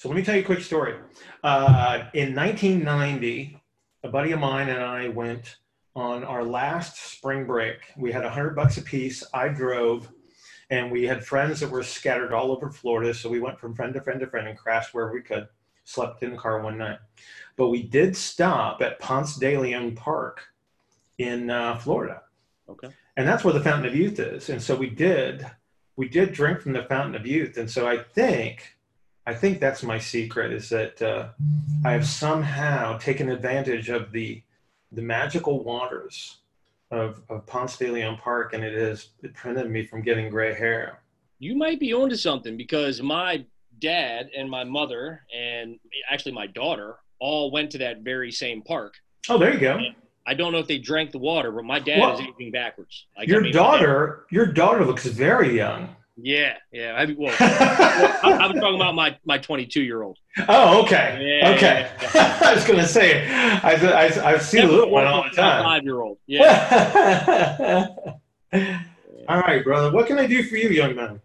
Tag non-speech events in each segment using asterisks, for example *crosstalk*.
So let me tell you a quick story. Uh, in 1990, a buddy of mine and I went on our last spring break. We had hundred bucks a piece. I drove, and we had friends that were scattered all over Florida. So we went from friend to friend to friend and crashed wherever we could. Slept in the car one night, but we did stop at Ponce de Leon Park in uh, Florida. Okay. And that's where the Fountain of Youth is. And so we did, we did drink from the Fountain of Youth. And so I think, I think that's my secret is that uh, I have somehow taken advantage of the the magical waters of, of Ponce de Leon Park, and it has prevented me from getting gray hair. You might be onto something because my dad and my mother and actually my daughter all went to that very same park. Oh, there you go. And I don't know if they drank the water, but my dad Well, is aging backwards. Like, your I mean, daughter, your daughter looks very young. Yeah, yeah. I, *laughs* well, I, I was talking about my my 22 year old. oh, okay, Yeah, okay. yeah, *laughs* I was gonna say, I, I, I see the little one all the time. Five year old. *laughs* Yeah. all right, brother. What can I do for you, young man?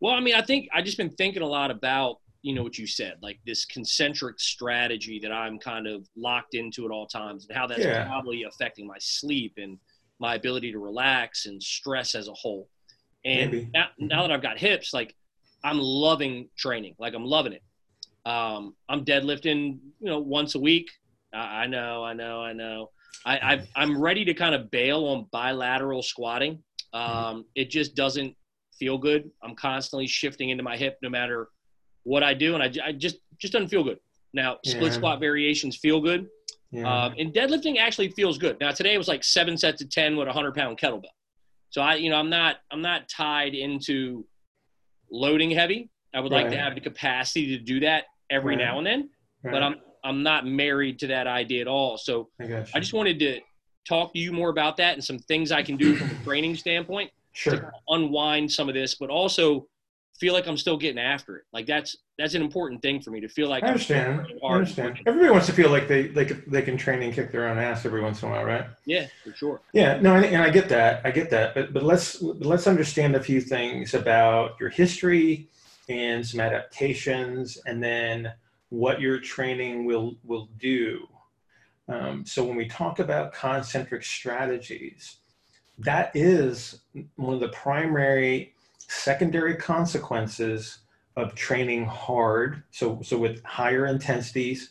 Well, I mean, I think I just been thinking a lot about you know what you said, like this concentric strategy that I'm kind of locked into at all times, and how that's Yeah. probably affecting my sleep and my ability to relax and stress as a whole. And Maybe. now, now that I've got hips, like I'm loving training, like I'm loving it. Um, I'm deadlifting, you know, once a week. I, I know, I know, I know. I, I've, I'm ready to kind of bail on bilateral squatting. Um, it just doesn't feel good. I'm constantly shifting into my hip, no matter what I do, and I just just doesn't feel good. Now, split Yeah. squat variations feel good, Yeah. um, and deadlifting actually feels good. Now, today it was like seven sets of ten with a hundred pound kettlebell. So I, you know, I'm not I'm not tied into loading heavy. I would like to have the capacity to do that every Right. now and then, Right. but I'm I'm not married to that idea at all. So I. I just wanted to talk to you more about that and some things I can do from a training standpoint sure. unwind some of this, but also feel like I'm still getting after it. Like that's that's an important thing for me to feel like I understand. I understand. Everybody wants to feel like they they can, they can train and kick their own ass every once in a while, right? Yeah, for sure. Yeah, no, and, and I get that. I get that. But but let's let's understand a few things about your history and some adaptations, and then what your training will will do. Um, so when we talk about concentric strategies, that is one of the primary secondary consequences of training hard. So so with higher intensities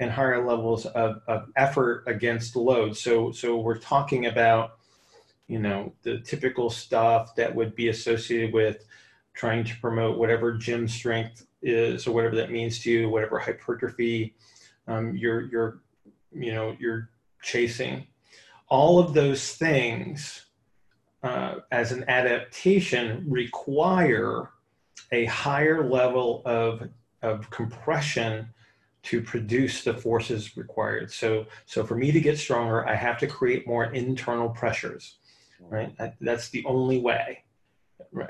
and higher levels of, of effort against load. So, so we're talking about, you know, the typical stuff that would be associated with trying to promote whatever gym strength is or whatever that means to you, whatever hypertrophy um, you're, you're, you know, you're chasing. All of those things uh, as an adaptation require a higher level of, of compression to produce the forces required. So, so for me to get stronger, I have to create more internal pressures, right? That- That's the only way.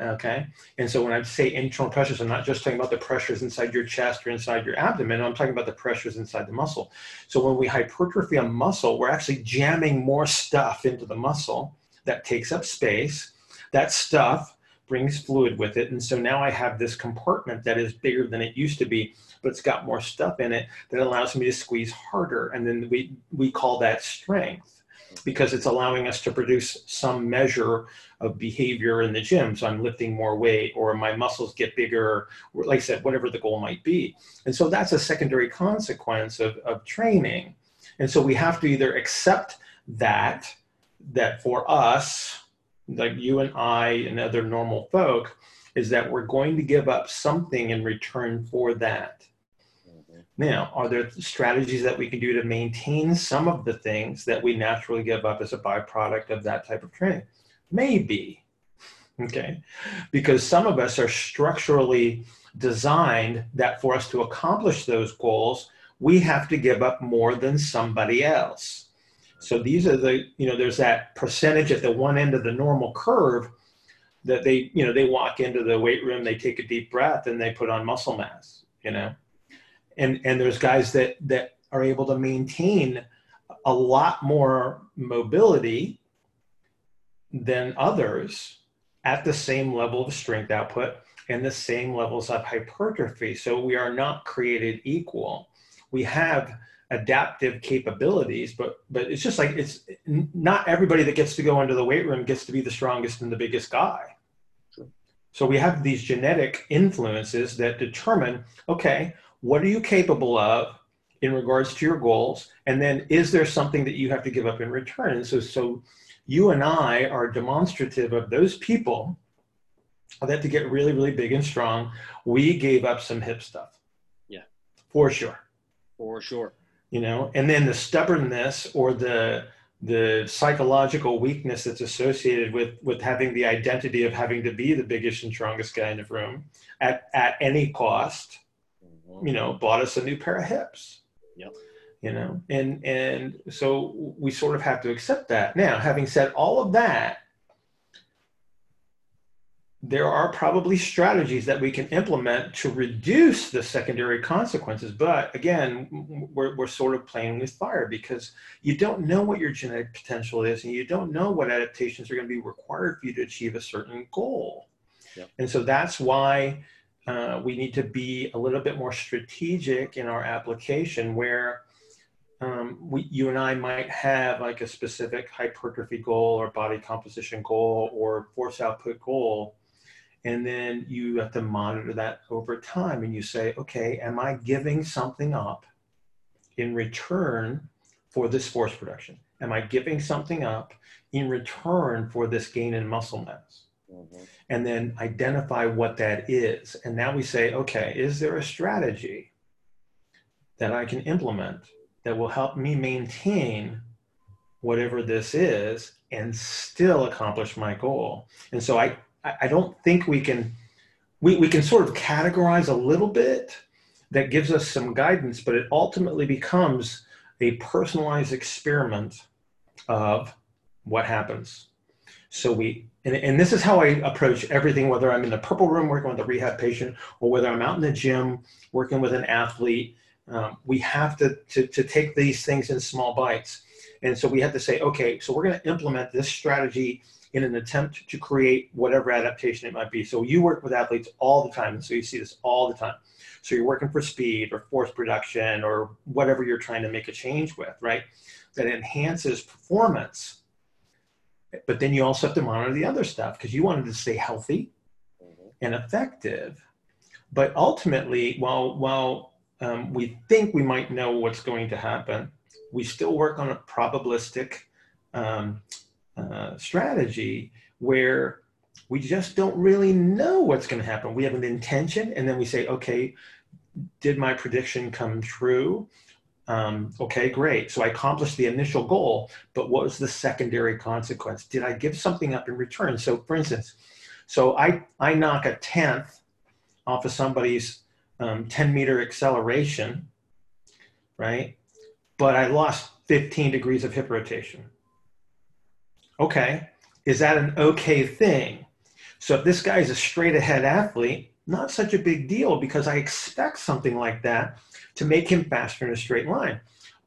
Okay. And so when I say internal pressures, I'm not just talking about the pressures inside your chest or inside your abdomen. I'm talking about the pressures inside the muscle. So when we hypertrophy a muscle, we're actually jamming more stuff into the muscle that takes up space. That stuff brings fluid with it. And so now I have this compartment that is bigger than it used to be, but it's got more stuff in it that allows me to squeeze harder. And then we, we call that strength because it's allowing us to produce some measure of behavior in the gym. So I'm lifting more weight or my muscles get bigger, or like I said, whatever the goal might be. And so that's a secondary consequence of, of training. And so we have to either accept that, that for us, like you and I and other normal folk, is that we're going to give up something in return for that. Mm-hmm. Now, are there strategies that we can do to maintain some of the things that we naturally give up as a byproduct of that type of training? Maybe. Okay. Because some of us are structurally designed that for us to accomplish those goals, we have to give up more than somebody else. So these are the, you know, there's that percentage at the one end of the normal curve that they, you know, they walk into the weight room, they take a deep breath and they put on muscle mass, you know. And and there's guys that that are able to maintain a lot more mobility than others at the same level of strength output and the same levels of hypertrophy. So we are not created equal. We have adaptive capabilities, but but it's just like it's not everybody that gets to go into the weight room gets to be the strongest and the biggest guy. So we have these genetic influences that determine, okay, what are you capable of in regards to your goals? And then is there something that you have to give up in return? And so so you and I are demonstrative of those people that to get really, really big and strong, we gave up some hip stuff. Yeah. For sure. For sure. You know, and then the stubbornness or the the psychological weakness that's associated with with having the identity of having to be the biggest and strongest guy in the room at at any cost, mm-hmm. you know, bought us a new pair of hips. Yep you know and and so we sort of have to accept that now having said all of that there are probably strategies that we can implement to reduce the secondary consequences but again we're, we're sort of playing with fire because you don't know what your genetic potential is and you don't know what adaptations are going to be required for you to achieve a certain goal yep. and so that's why uh, we need to be a little bit more strategic in our application where um, we, you and I might have like a specific hypertrophy goal or body composition goal or force output goal. And then you have to monitor that over time and you say, okay, am I giving something up in return for this force production? Am I giving something up in return for this gain in muscle mass? Mm-hmm. And then identify what that is. And now we say, okay, is there a strategy that I can implement that will help me maintain whatever this is and still accomplish my goal. And so I, I don't think we can, we, we can sort of categorize a little bit that gives us some guidance, but it ultimately becomes a personalized experiment of what happens. So we, and, and this is how I approach everything, whether I'm in the purple room working with a rehab patient or whether I'm out in the gym working with an athlete um, we have to, to, to take these things in small bites. And so we have to say, okay, so we're going to implement this strategy in an attempt to create whatever adaptation it might be. So you work with athletes all the time. And so you see this all the time. So you're working for speed or force production or whatever you're trying to make a change with, right? That enhances performance. But then you also have to monitor the other stuff because you wanted to stay healthy mm-hmm. and effective. But ultimately, while while um, we think we might know what's going to happen. We still work on a probabilistic um, uh, strategy where we just don't really know what's going to happen. We have an intention, and then we say, okay, did my prediction come true? Um, okay, great. So I accomplished the initial goal, but what was the secondary consequence? Did I give something up in return? So, for instance, so I, I knock a tenth off of somebody's um, 10 meter acceleration, right? But I lost 15 degrees of hip rotation. Okay, is that an okay thing? So if this guy is a straight ahead athlete, not such a big deal because I expect something like that to make him faster in a straight line.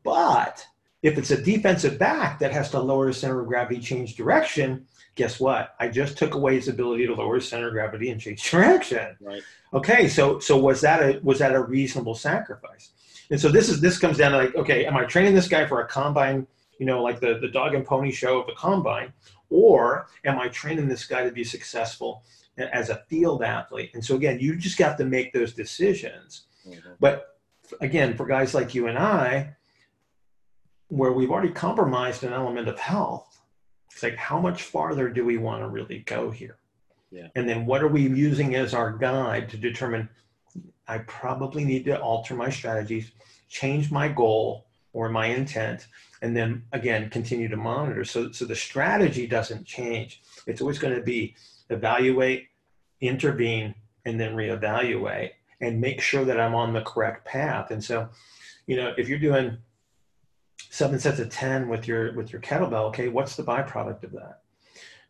But if it's a defensive back that has to lower his center of gravity, change direction, guess what? I just took away his ability to lower his center of gravity and change *laughs* direction. Right. Okay, so so was that a was that a reasonable sacrifice? And so this is this comes down to like, okay, am I training this guy for a combine, you know, like the, the dog and pony show of the combine, or am I training this guy to be successful as a field athlete? And so again, you just got to make those decisions. Mm-hmm. But again, for guys like you and I, where we've already compromised an element of health, it's like how much farther do we want to really go here? Yeah. And then what are we using as our guide to determine I probably need to alter my strategies, change my goal or my intent, and then again continue to monitor. So so the strategy doesn't change. It's always going to be evaluate, intervene, and then reevaluate and make sure that I'm on the correct path. And so, you know, if you're doing seven sets of 10 with your with your kettlebell, okay, what's the byproduct of that?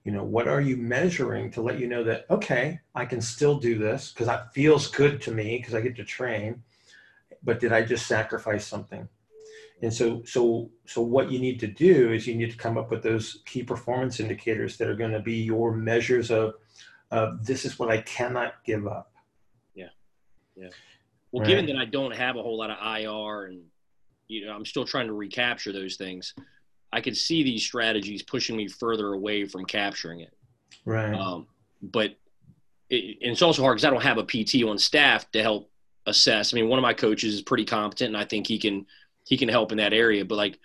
you know what are you measuring to let you know that okay i can still do this because that feels good to me because i get to train but did i just sacrifice something and so so so what you need to do is you need to come up with those key performance indicators that are going to be your measures of of this is what I cannot give up. Yeah. Yeah. Well, right. given that I don't have a whole lot of IR and, you know, I'm still trying to recapture those things, I can see these strategies pushing me further away from capturing it. Right. Um, but it, and it's also hard because I don't have a PT on staff to help assess. I mean, one of my coaches is pretty competent, and I think he can he can help in that area. But like,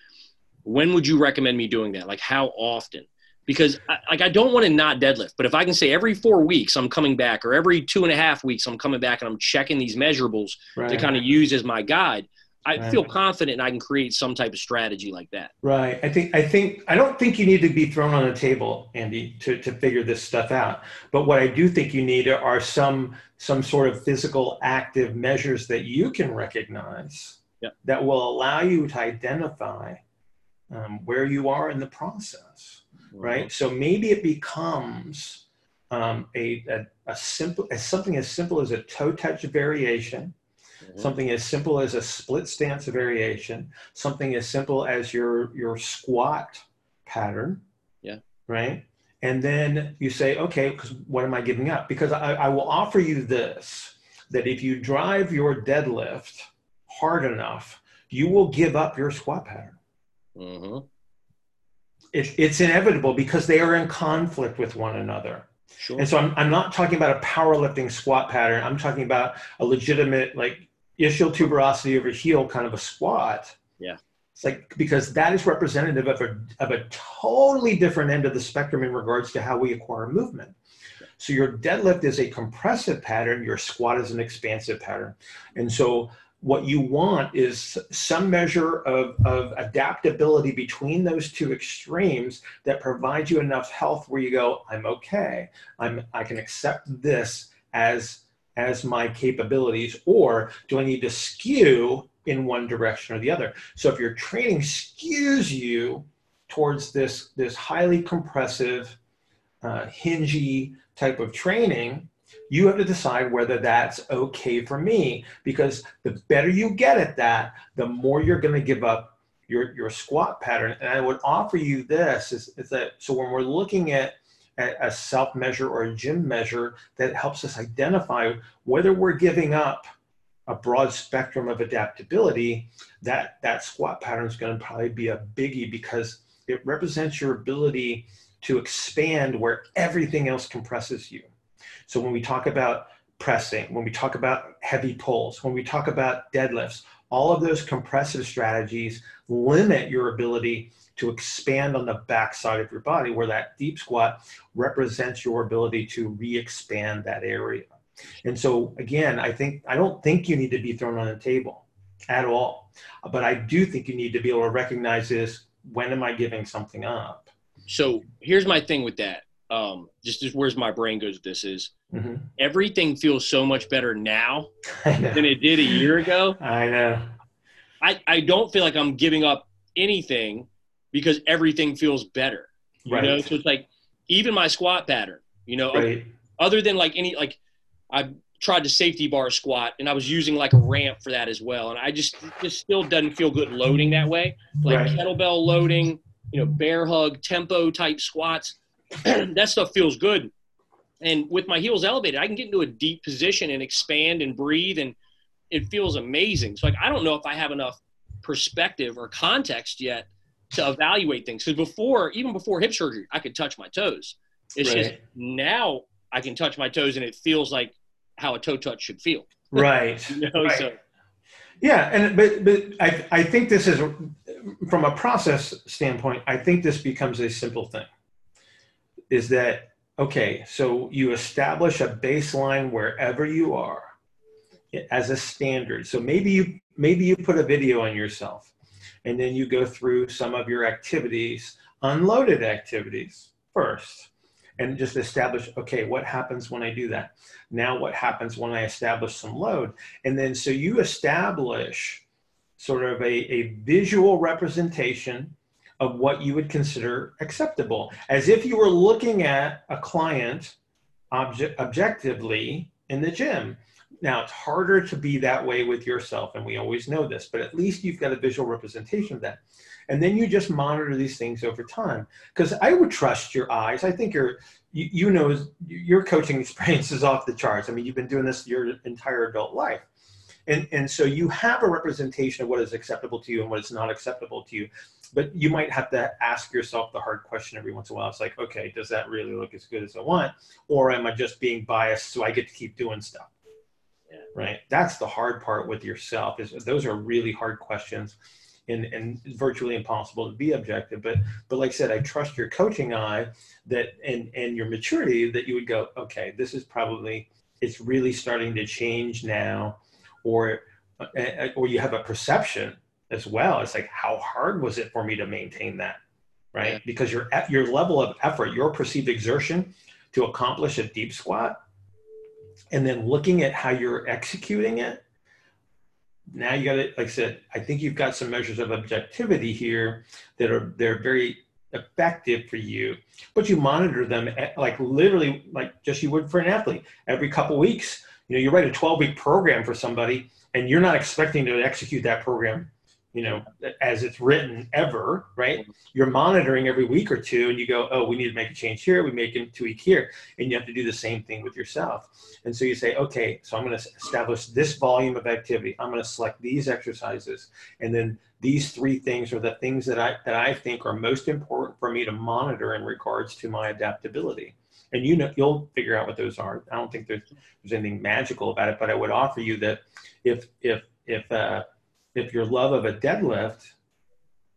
when would you recommend me doing that? Like, how often? Because I, like I don't want to not deadlift, but if I can say every four weeks I'm coming back, or every two and a half weeks I'm coming back and I'm checking these measurables right. to kind of use as my guide, I right. feel confident I can create some type of strategy like that. Right. I think I think I don't think you need to be thrown on the table, Andy, to, to figure this stuff out. But what I do think you need are some some sort of physical active measures that you can recognize that will allow you to identify um, where you are in the process. Mm-hmm. Right. So maybe it becomes um, a, a, a simple as something as simple as a toe touch variation Mm-hmm. Something as simple as a split stance variation, something as simple as your your squat pattern. Yeah. Right. And then you say, okay, because what am I giving up? Because I, I will offer you this that if you drive your deadlift hard enough, you will give up your squat pattern. Mm-hmm. It, it's inevitable because they are in conflict with one another. Sure. And so I'm, I'm not talking about a powerlifting squat pattern. I'm talking about a legitimate, like ischial tuberosity over heel kind of a squat. Yeah. It's like because that is representative of a, of a totally different end of the spectrum in regards to how we acquire movement. So your deadlift is a compressive pattern, your squat is an expansive pattern. And so what you want is some measure of, of adaptability between those two extremes that provides you enough health where you go, I'm okay. I'm I can accept this as as my capabilities, or do I need to skew in one direction or the other? So if your training skews you towards this, this highly compressive, uh, hingy type of training, you have to decide whether that's okay for me because the better you get at that, the more you're going to give up your, your squat pattern. And I would offer you this is, is that so when we're looking at a self measure or a gym measure that helps us identify whether we're giving up a broad spectrum of adaptability, that, that squat pattern is going to probably be a biggie because it represents your ability to expand where everything else compresses you. So when we talk about pressing, when we talk about heavy pulls, when we talk about deadlifts, all of those compressive strategies limit your ability to expand on the backside of your body, where that deep squat represents your ability to re-expand that area. And so again, I think I don't think you need to be thrown on the table at all, but I do think you need to be able to recognize this. When am I giving something up? So here's my thing with that. Um, just, just where's my brain goes with this is mm-hmm. everything feels so much better now *laughs* than it did a year ago. I know. I, I don't feel like I'm giving up anything because everything feels better. You right. know, so it's like even my squat pattern, you know, right. other than like any like I tried to safety bar squat and I was using like a ramp for that as well. And I just just still doesn't feel good loading that way. Like right. kettlebell loading, you know, bear hug, tempo type squats. *clears throat* that stuff feels good. And with my heels elevated, I can get into a deep position and expand and breathe and it feels amazing. So like I don't know if I have enough perspective or context yet to evaluate things. Because before, even before hip surgery, I could touch my toes. It's right. just now I can touch my toes and it feels like how a toe touch should feel. *laughs* Right. you know, right. So. Yeah, and but but I I think this is from a process standpoint. I think this becomes a simple thing. Is that okay? So you establish a baseline wherever you are as a standard. So maybe you maybe you put a video on yourself and then you go through some of your activities, unloaded activities first, and just establish, okay, what happens when I do that? Now, what happens when I establish some load? And then so you establish sort of a, a visual representation of what you would consider acceptable, as if you were looking at a client object, objectively in the gym now it's harder to be that way with yourself, and we always know this, but at least you've got a visual representation of that. And then you just monitor these things over time. Because I would trust your eyes. I think you're, you, you know, your coaching *laughs* experience is off the charts. I mean, you've been doing this your entire adult life. And, and so you have a representation of what is acceptable to you and what is not acceptable to you but you might have to ask yourself the hard question every once in a while. It's like, okay, does that really look as good as I want? Or am I just being biased so I get to keep doing stuff? Yeah. Right. That's the hard part with yourself is those are really hard questions and, and virtually impossible to be objective. But but like I said, I trust your coaching eye that and and your maturity that you would go, okay, this is probably it's really starting to change now, or uh, eh, eh, or you have a perception as well. It's like, how hard was it for me to maintain that? Right. Yeah. Because your, your level of effort, your perceived exertion to accomplish a deep squat, and then looking at how you're executing it. Now you got it. Like I said, I think you've got some measures of objectivity here that are, they're very effective for you, but you monitor them at, like literally like just you would for an athlete every couple weeks. You know, you write a 12 week program for somebody and you're not expecting to execute that program you know, as it's written ever, right? You're monitoring every week or two and you go, oh, we need to make a change here. We make a tweak here. And you have to do the same thing with yourself. And so you say, okay, so I'm going to establish this volume of activity. I'm going to select these exercises. And then these three things are the things that I, that I think are most important for me to monitor in regards to my adaptability. And you know, you'll figure out what those are. I don't think there's, there's anything magical about it, but I would offer you that if, if, if, uh, if your love of a deadlift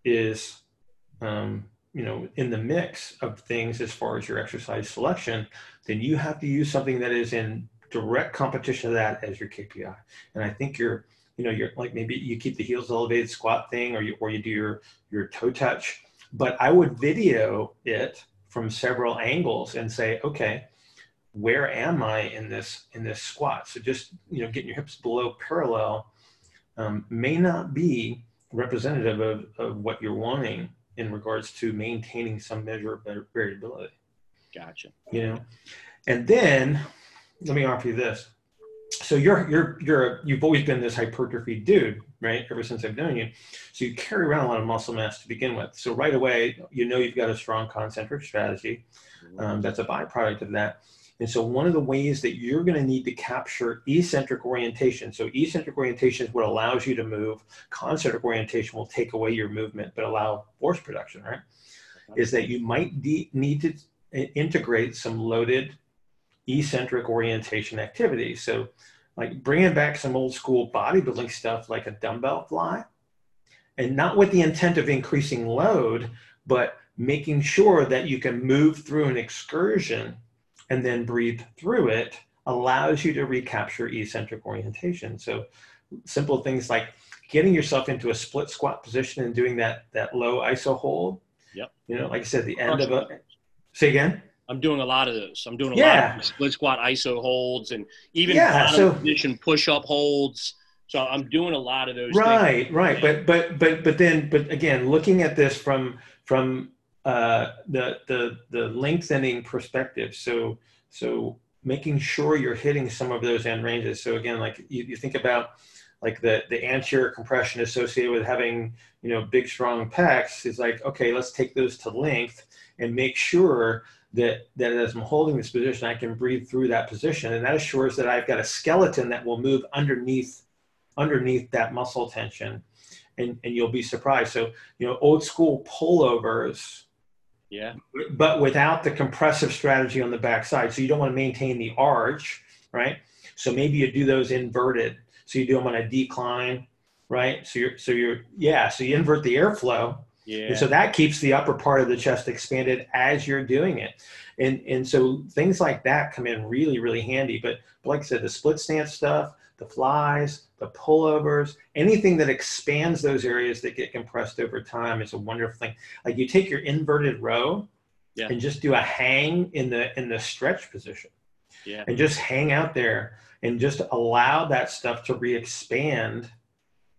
is um, you know in the mix of things as far as your exercise selection then you have to use something that is in direct competition to that as your kpi and i think you're you know you're like maybe you keep the heels elevated squat thing or you or you do your your toe touch but i would video it from several angles and say okay where am i in this in this squat so just you know getting your hips below parallel um, may not be representative of, of what you're wanting in regards to maintaining some measure of variability. Gotcha. You know, and then let me offer you this. So you're you're you're you've always been this hypertrophy dude, right? Ever since I've known you, so you carry around a lot of muscle mass to begin with. So right away, you know you've got a strong concentric strategy. Um, that's a byproduct of that. And so one of the ways that you're going to need to capture eccentric orientation. So eccentric orientation is what allows you to move. Concentric orientation will take away your movement, but allow force production, right? Is that you might de- need to integrate some loaded eccentric orientation activities. So like bringing back some old school bodybuilding stuff like a dumbbell fly and not with the intent of increasing load, but making sure that you can move through an excursion and then breathe through it allows you to recapture eccentric orientation. So simple things like getting yourself into a split squat position and doing that that low iso hold. Yep. You know, like I said, the end of a say again. I'm doing a lot of those. I'm doing a yeah. lot of split squat iso holds and even yeah, so, position push up holds. So I'm doing a lot of those. Right, things. right. But but but but then but again, looking at this from from uh, the the the lengthening perspective. So so making sure you're hitting some of those end ranges. So again, like you, you think about like the the anterior compression associated with having you know big strong pecs is like okay, let's take those to length and make sure that that as I'm holding this position, I can breathe through that position, and that assures that I've got a skeleton that will move underneath underneath that muscle tension, and and you'll be surprised. So you know, old school pullovers yeah. But without the compressive strategy on the backside. So you don't want to maintain the arch, right? So maybe you do those inverted. So you do them on a decline, right? So you're so you're yeah, so you invert the airflow. Yeah. And so that keeps the upper part of the chest expanded as you're doing it. And and so things like that come in really, really handy. But, but like I said, the split stance stuff, the flies, the pullovers, anything that expands those areas that get compressed over time is a wonderful thing. Like you take your inverted row yeah. and just do a hang in the in the stretch position. Yeah. And just hang out there and just allow that stuff to re-expand,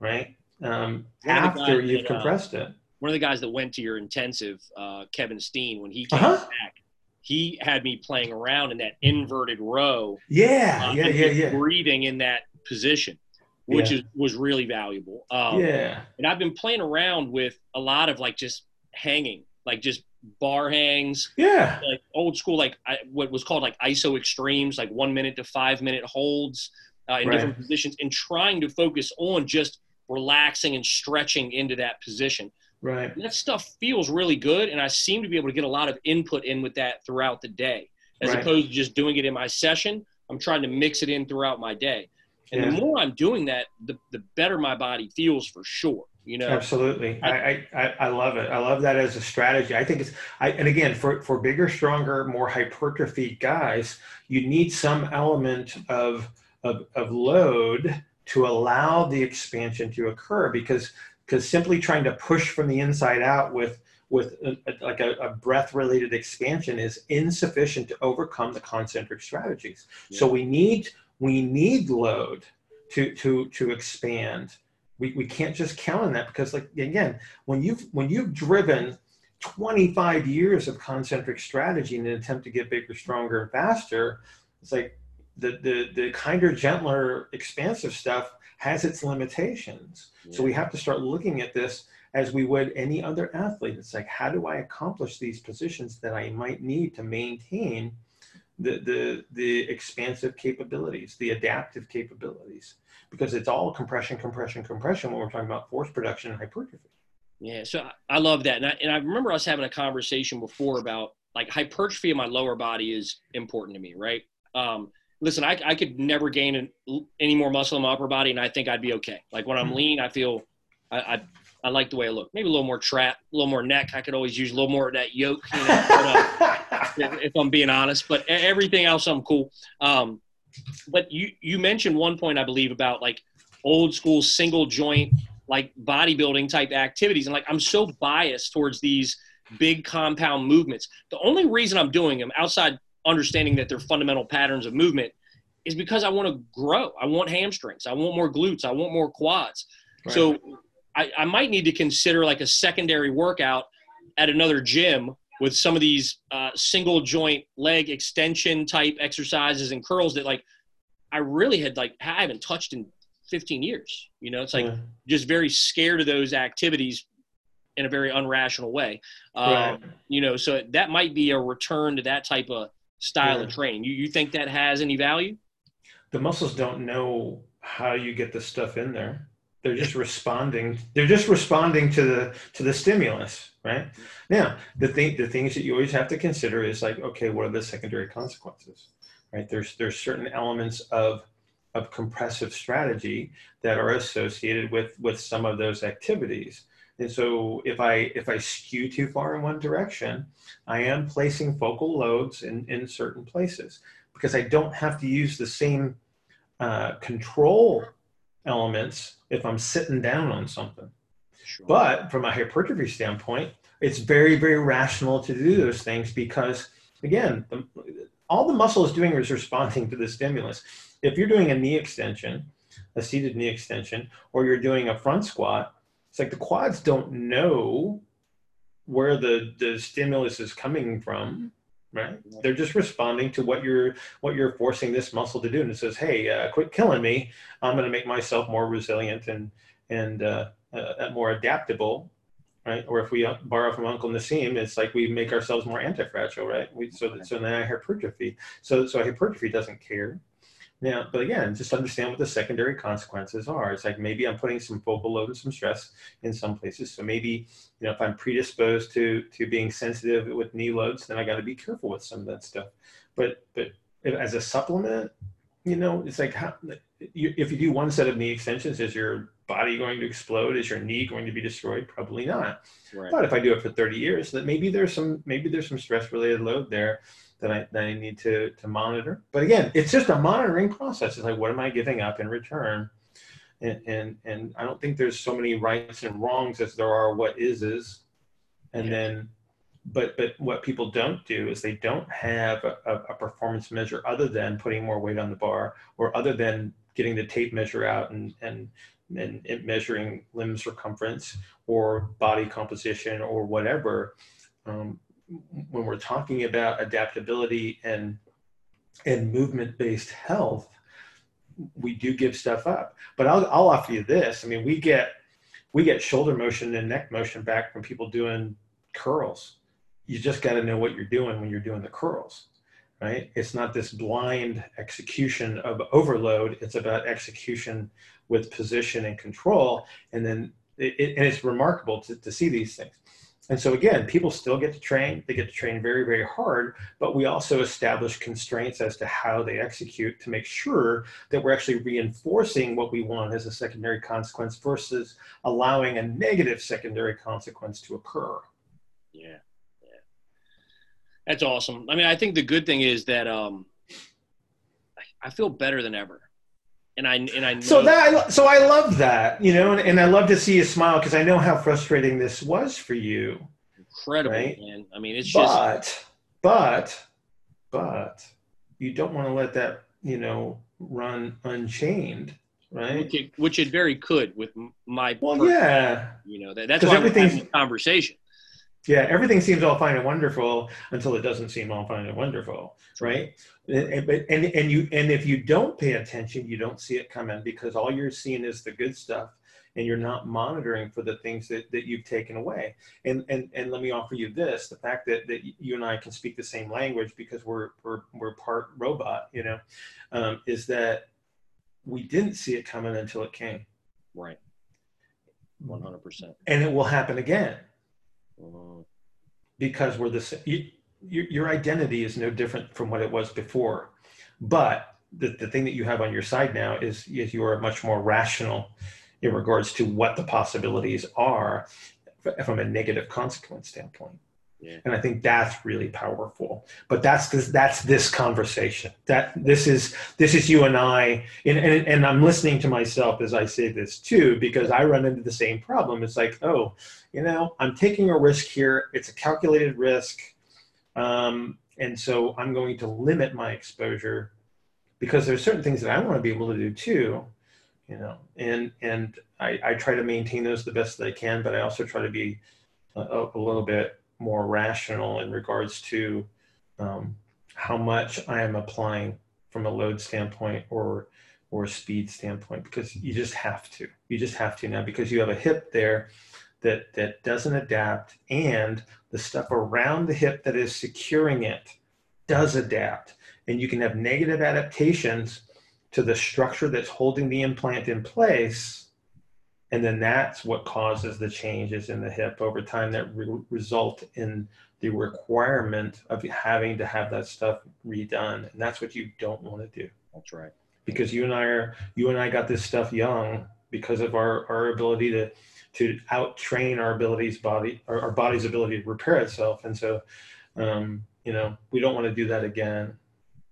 right? Um, after you've that, uh, compressed uh, it. One of the guys that went to your intensive, uh, Kevin Steen, when he came uh-huh. back, he had me playing around in that inverted row. Yeah, uh, yeah, yeah, yeah. Breathing in that position, which yeah. is was really valuable. Um, yeah. And I've been playing around with a lot of like just hanging, like just bar hangs. Yeah. Like old school, like I, what was called like ISO extremes, like one minute to five minute holds uh, in right. different positions, and trying to focus on just relaxing and stretching into that position. Right. And that stuff feels really good, and I seem to be able to get a lot of input in with that throughout the day, as right. opposed to just doing it in my session. I'm trying to mix it in throughout my day, and yeah. the more I'm doing that, the the better my body feels for sure. You know, absolutely. I, I, I love it. I love that as a strategy. I think it's I and again for for bigger, stronger, more hypertrophy guys, you need some element of of, of load to allow the expansion to occur because because simply trying to push from the inside out with with a, a, like a, a, breath related expansion is insufficient to overcome the concentric strategies yeah. so we need we need load to to to expand we, we can't just count on that because like again when you've when you've driven 25 years of concentric strategy in an attempt to get bigger stronger and faster it's like the the the kinder gentler expansive stuff has its limitations. Yeah. So we have to start looking at this as we would any other athlete. It's like, how do I accomplish these positions that I might need to maintain the, the, the expansive capabilities, the adaptive capabilities? Because it's all compression, compression, compression when we're talking about force production and hypertrophy. Yeah, so I love that. And I, and I remember us having a conversation before about like hypertrophy of my lower body is important to me, right? Um, listen, I, I could never gain an, any more muscle in my upper body, and I think I'd be okay. Like when I'm hmm. lean, I feel I, I, I like the way I look. Maybe a little more trap, a little more neck. I could always use a little more of that yoke, you know, but, uh, *laughs* if, if, I'm being honest. But everything else, I'm cool. Um, but you you mentioned one point I believe about like old school single joint like bodybuilding type activities, and like I'm so biased towards these big compound movements. The only reason I'm doing them outside understanding that they're fundamental patterns of movement is because I want to grow. I want hamstrings. I want more glutes. I want more quads. Right. So I, I, might need to consider like a secondary workout at another gym with some of these uh, single joint leg extension type exercises and curls that like I really had like I haven't touched in 15 years. You know, it's like yeah. just very scared of those activities in a very unrational way. Um, right. You know, so that might be a return to that type of style yeah. of training. You, you think that has any value? The muscles don't know how you get the stuff in there. They're just responding. They're just responding to the to the stimulus, right? Now, the thing the things that you always have to consider is like, okay, what are the secondary consequences? Right? There's there's certain elements of of compressive strategy that are associated with with some of those activities and so if I if I skew too far in one direction, I am placing focal loads in, in certain places because I don't have to use the same uh, control elements if I'm sitting down on something. Sure. But from a hypertrophy standpoint, it's very, very rational to do those things because, again, the, all the muscle is doing is responding to the stimulus. If you're doing a knee extension, a seated knee extension, or you're doing a front squat, it's like the quads don't know where the the stimulus is coming from right? They're just responding to what you're what you're forcing this muscle to do. And it says hey uh, quit killing me. I'm going to make myself more resilient and and uh, uh, more adaptable right? Or if we borrow from uncle nassim it's like we make ourselves more anti-fragile right? We so that so now hypertrophy. So so hypertrophy doesn't care now, but again, just understand what the secondary consequences are. It's like maybe I'm putting some focal load and some stress in some places. So maybe, you know, if I'm predisposed to to being sensitive with knee loads, then I got to be careful with some of that stuff. But but as a supplement, you know, it's like how, if you do one set of knee extensions, is your body going to explode? Is your knee going to be destroyed? Probably not. Right. But if I do it for 30 years, that maybe there's some maybe there's some stress related load there that I, that I need to, to monitor. But again, it's just a monitoring process. It's like, what am I giving up in return? And, and, and I don't think there's so many rights and wrongs as there are what is is. And yeah. then, but, but what people don't do is they don't have a, a performance measure other than putting more weight on the bar or other than getting the tape measure out and, and, and, and measuring limb circumference or body composition or whatever. Um, when we're talking about adaptability and and movement based health, we do give stuff up. But I'll I'll offer you this. I mean, we get we get shoulder motion and neck motion back from people doing curls. You just got to know what you're doing when you're doing the curls, right? It's not this blind execution of overload. It's about execution with position and control. And then it, it, and it's remarkable to, to see these things. And so again, people still get to train. They get to train very, very hard, but we also establish constraints as to how they execute to make sure that we're actually reinforcing what we want as a secondary consequence versus allowing a negative secondary consequence to occur. Yeah. Yeah. That's awesome. I mean, I think the good thing is that um I feel better than ever and I and I know- so that so I love that you know and, and I love to see you smile because I know how frustrating this was for you. Incredible, right? man. I mean, it's but, just but but you don't want to let that you know run unchained, right? Which it, which it very could with my well, yeah. You know that, that's why everything's having conversation. Yeah, everything seems all fine and wonderful until it doesn't seem all fine and wonderful, right? And, and, and you and if you don't pay attention, you don't see it coming because all you're seeing is the good stuff, and you're not monitoring for the things that, that you've taken away. And and and let me offer you this: the fact that, that you and I can speak the same language because we're we're we're part robot, you know, um, is that we didn't see it coming until it came. Right. One hundred percent. And it will happen again because we're the same. You, your, your identity is no different from what it was before, but the, the thing that you have on your side now is, is you are much more rational in regards to what the possibilities are from a negative consequence standpoint. Yeah. And I think that's really powerful. But that's this, that's this conversation. That this is this is you and I. And, and and I'm listening to myself as I say this too, because I run into the same problem. It's like, oh, you know, I'm taking a risk here. It's a calculated risk, um, and so I'm going to limit my exposure because there's certain things that I want to be able to do too. You know, and and I, I try to maintain those the best that I can, but I also try to be a, a little bit more rational in regards to um, how much I am applying from a load standpoint or or speed standpoint because you just have to. You just have to now because you have a hip there that that doesn't adapt and the stuff around the hip that is securing it does adapt. And you can have negative adaptations to the structure that's holding the implant in place and then that's what causes the changes in the hip over time that re- result in the requirement of having to have that stuff redone. And that's what you don't want to do. That's right. Because you and i are you and i got this stuff young because of our our ability to to out train our abilities body our, our body's ability to repair itself. And so um you know we don't want to do that again.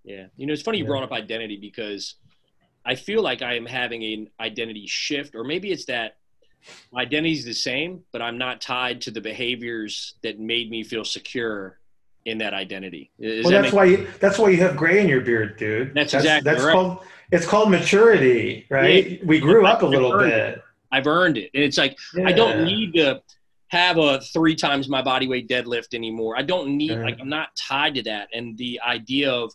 Yeah. You know it's funny you brought up identity because I feel like I am having an identity shift, or maybe it's that my identity is the same, but I'm not tied to the behaviors that made me feel secure in that identity. Well, that that's why you, that's why you have gray in your beard, dude. That's, that's exactly that's right. called it's called maturity, right? Yeah. We grew up a little bit. It. I've earned it, and it's like yeah. I don't need to have a three times my body weight deadlift anymore. I don't need like I'm not tied to that, and the idea of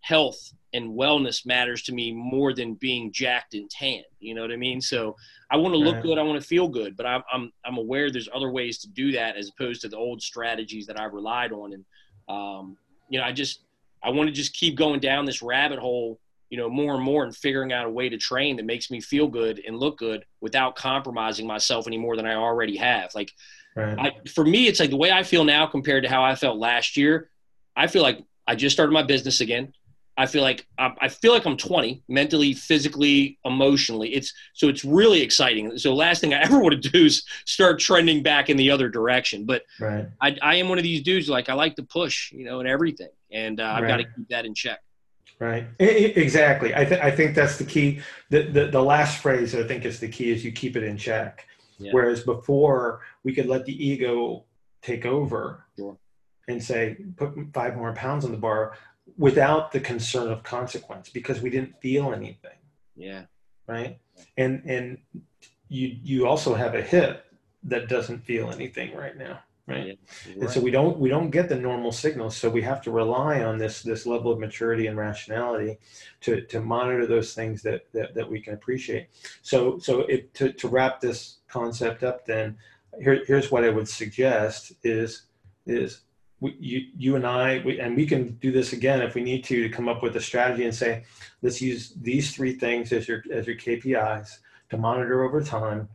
health and wellness matters to me more than being jacked and tan. You know what I mean? So I want to look good, I want to feel good, but I'm I'm I'm aware there's other ways to do that as opposed to the old strategies that I've relied on. And um, you know, I just I want to just keep going down this rabbit hole, you know, more and more and figuring out a way to train that makes me feel good and look good without compromising myself any more than I already have. Like right. I, for me, it's like the way I feel now compared to how I felt last year. I feel like I just started my business again. I feel like I feel like I'm 20 mentally, physically, emotionally. It's so it's really exciting. So last thing I *laughs* ever want to do is start trending back in the other direction. But right. I, I am one of these dudes like I like to push, you know, and everything, and uh, I've right. got to keep that in check. Right. Exactly. I think I think that's the key. The, the the last phrase that I think is the key is you keep it in check. Yeah. Whereas before we could let the ego take over. Sure. And say, put five more pounds on the bar without the concern of consequence because we didn't feel anything. Yeah. Right. And and you you also have a hip that doesn't feel anything right now. right? Yeah, And so we don't we don't get the normal signals, so we have to rely on this this level of maturity and rationality to to monitor those things that that, that we can appreciate. So so it, to to wrap this concept up, then here, here's what I would suggest is is we, you you and I we, and we can do this again if we need to to come up with a strategy and say let's use these three things as your as your KPIs to monitor over time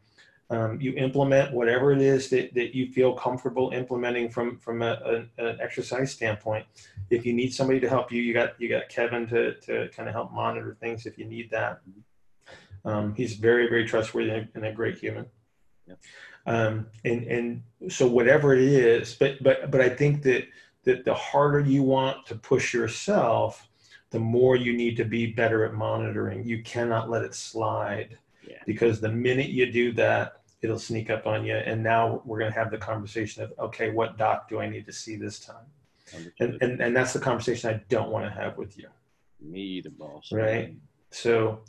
um, you implement whatever it is that, that you feel comfortable implementing from from a, a, an exercise standpoint. If you need somebody to help you, you got you got Kevin to to kind of help monitor things if you need that. Um, he's very very trustworthy and a great human. Yeah. Um, and and so whatever it is, but but but I think that that the harder you want to push yourself, the more you need to be better at monitoring. You cannot let it slide. Yeah. Because the minute you do that, it'll sneak up on you. And now we're going to have the conversation of, okay, what doc do I need to see this time? And, and, and that's the conversation I don't want to have with you. Me the boss. Right. So,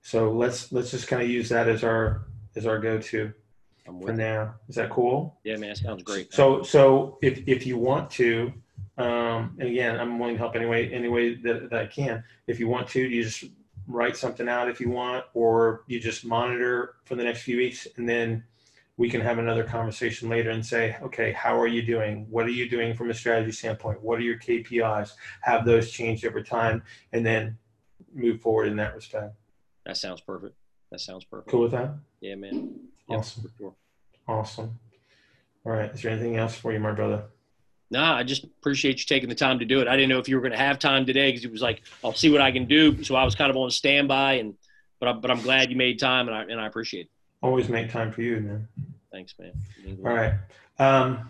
so let's, let's just kind of use that as our, as our go-to I'm for with you. now. Is that cool? Yeah, man, sounds great. So, so if, if you want to, um, and again, I'm willing to help any way, any way that, that I can. If you want to, you just write something out if you want, or you just monitor for the next few weeks, and then we can have another conversation later and say, okay, how are you doing? What are you doing from a strategy standpoint? What are your KPIs? Have those changed over time, and then move forward in that respect. that sounds perfect. That sounds perfect. Cool with that? Yeah, man. Yep, Awesome. for sure. Awesome. All right. Is there anything else for you, my brother? Nah, I just appreciate you taking the time to do it. I didn't know if you were going to have time today because it was like I'll see what I can do. So I was kind of on standby, and but I, but I'm glad you made time, and I and I appreciate it. Always make time for you, man. Thanks, man. All right. Um,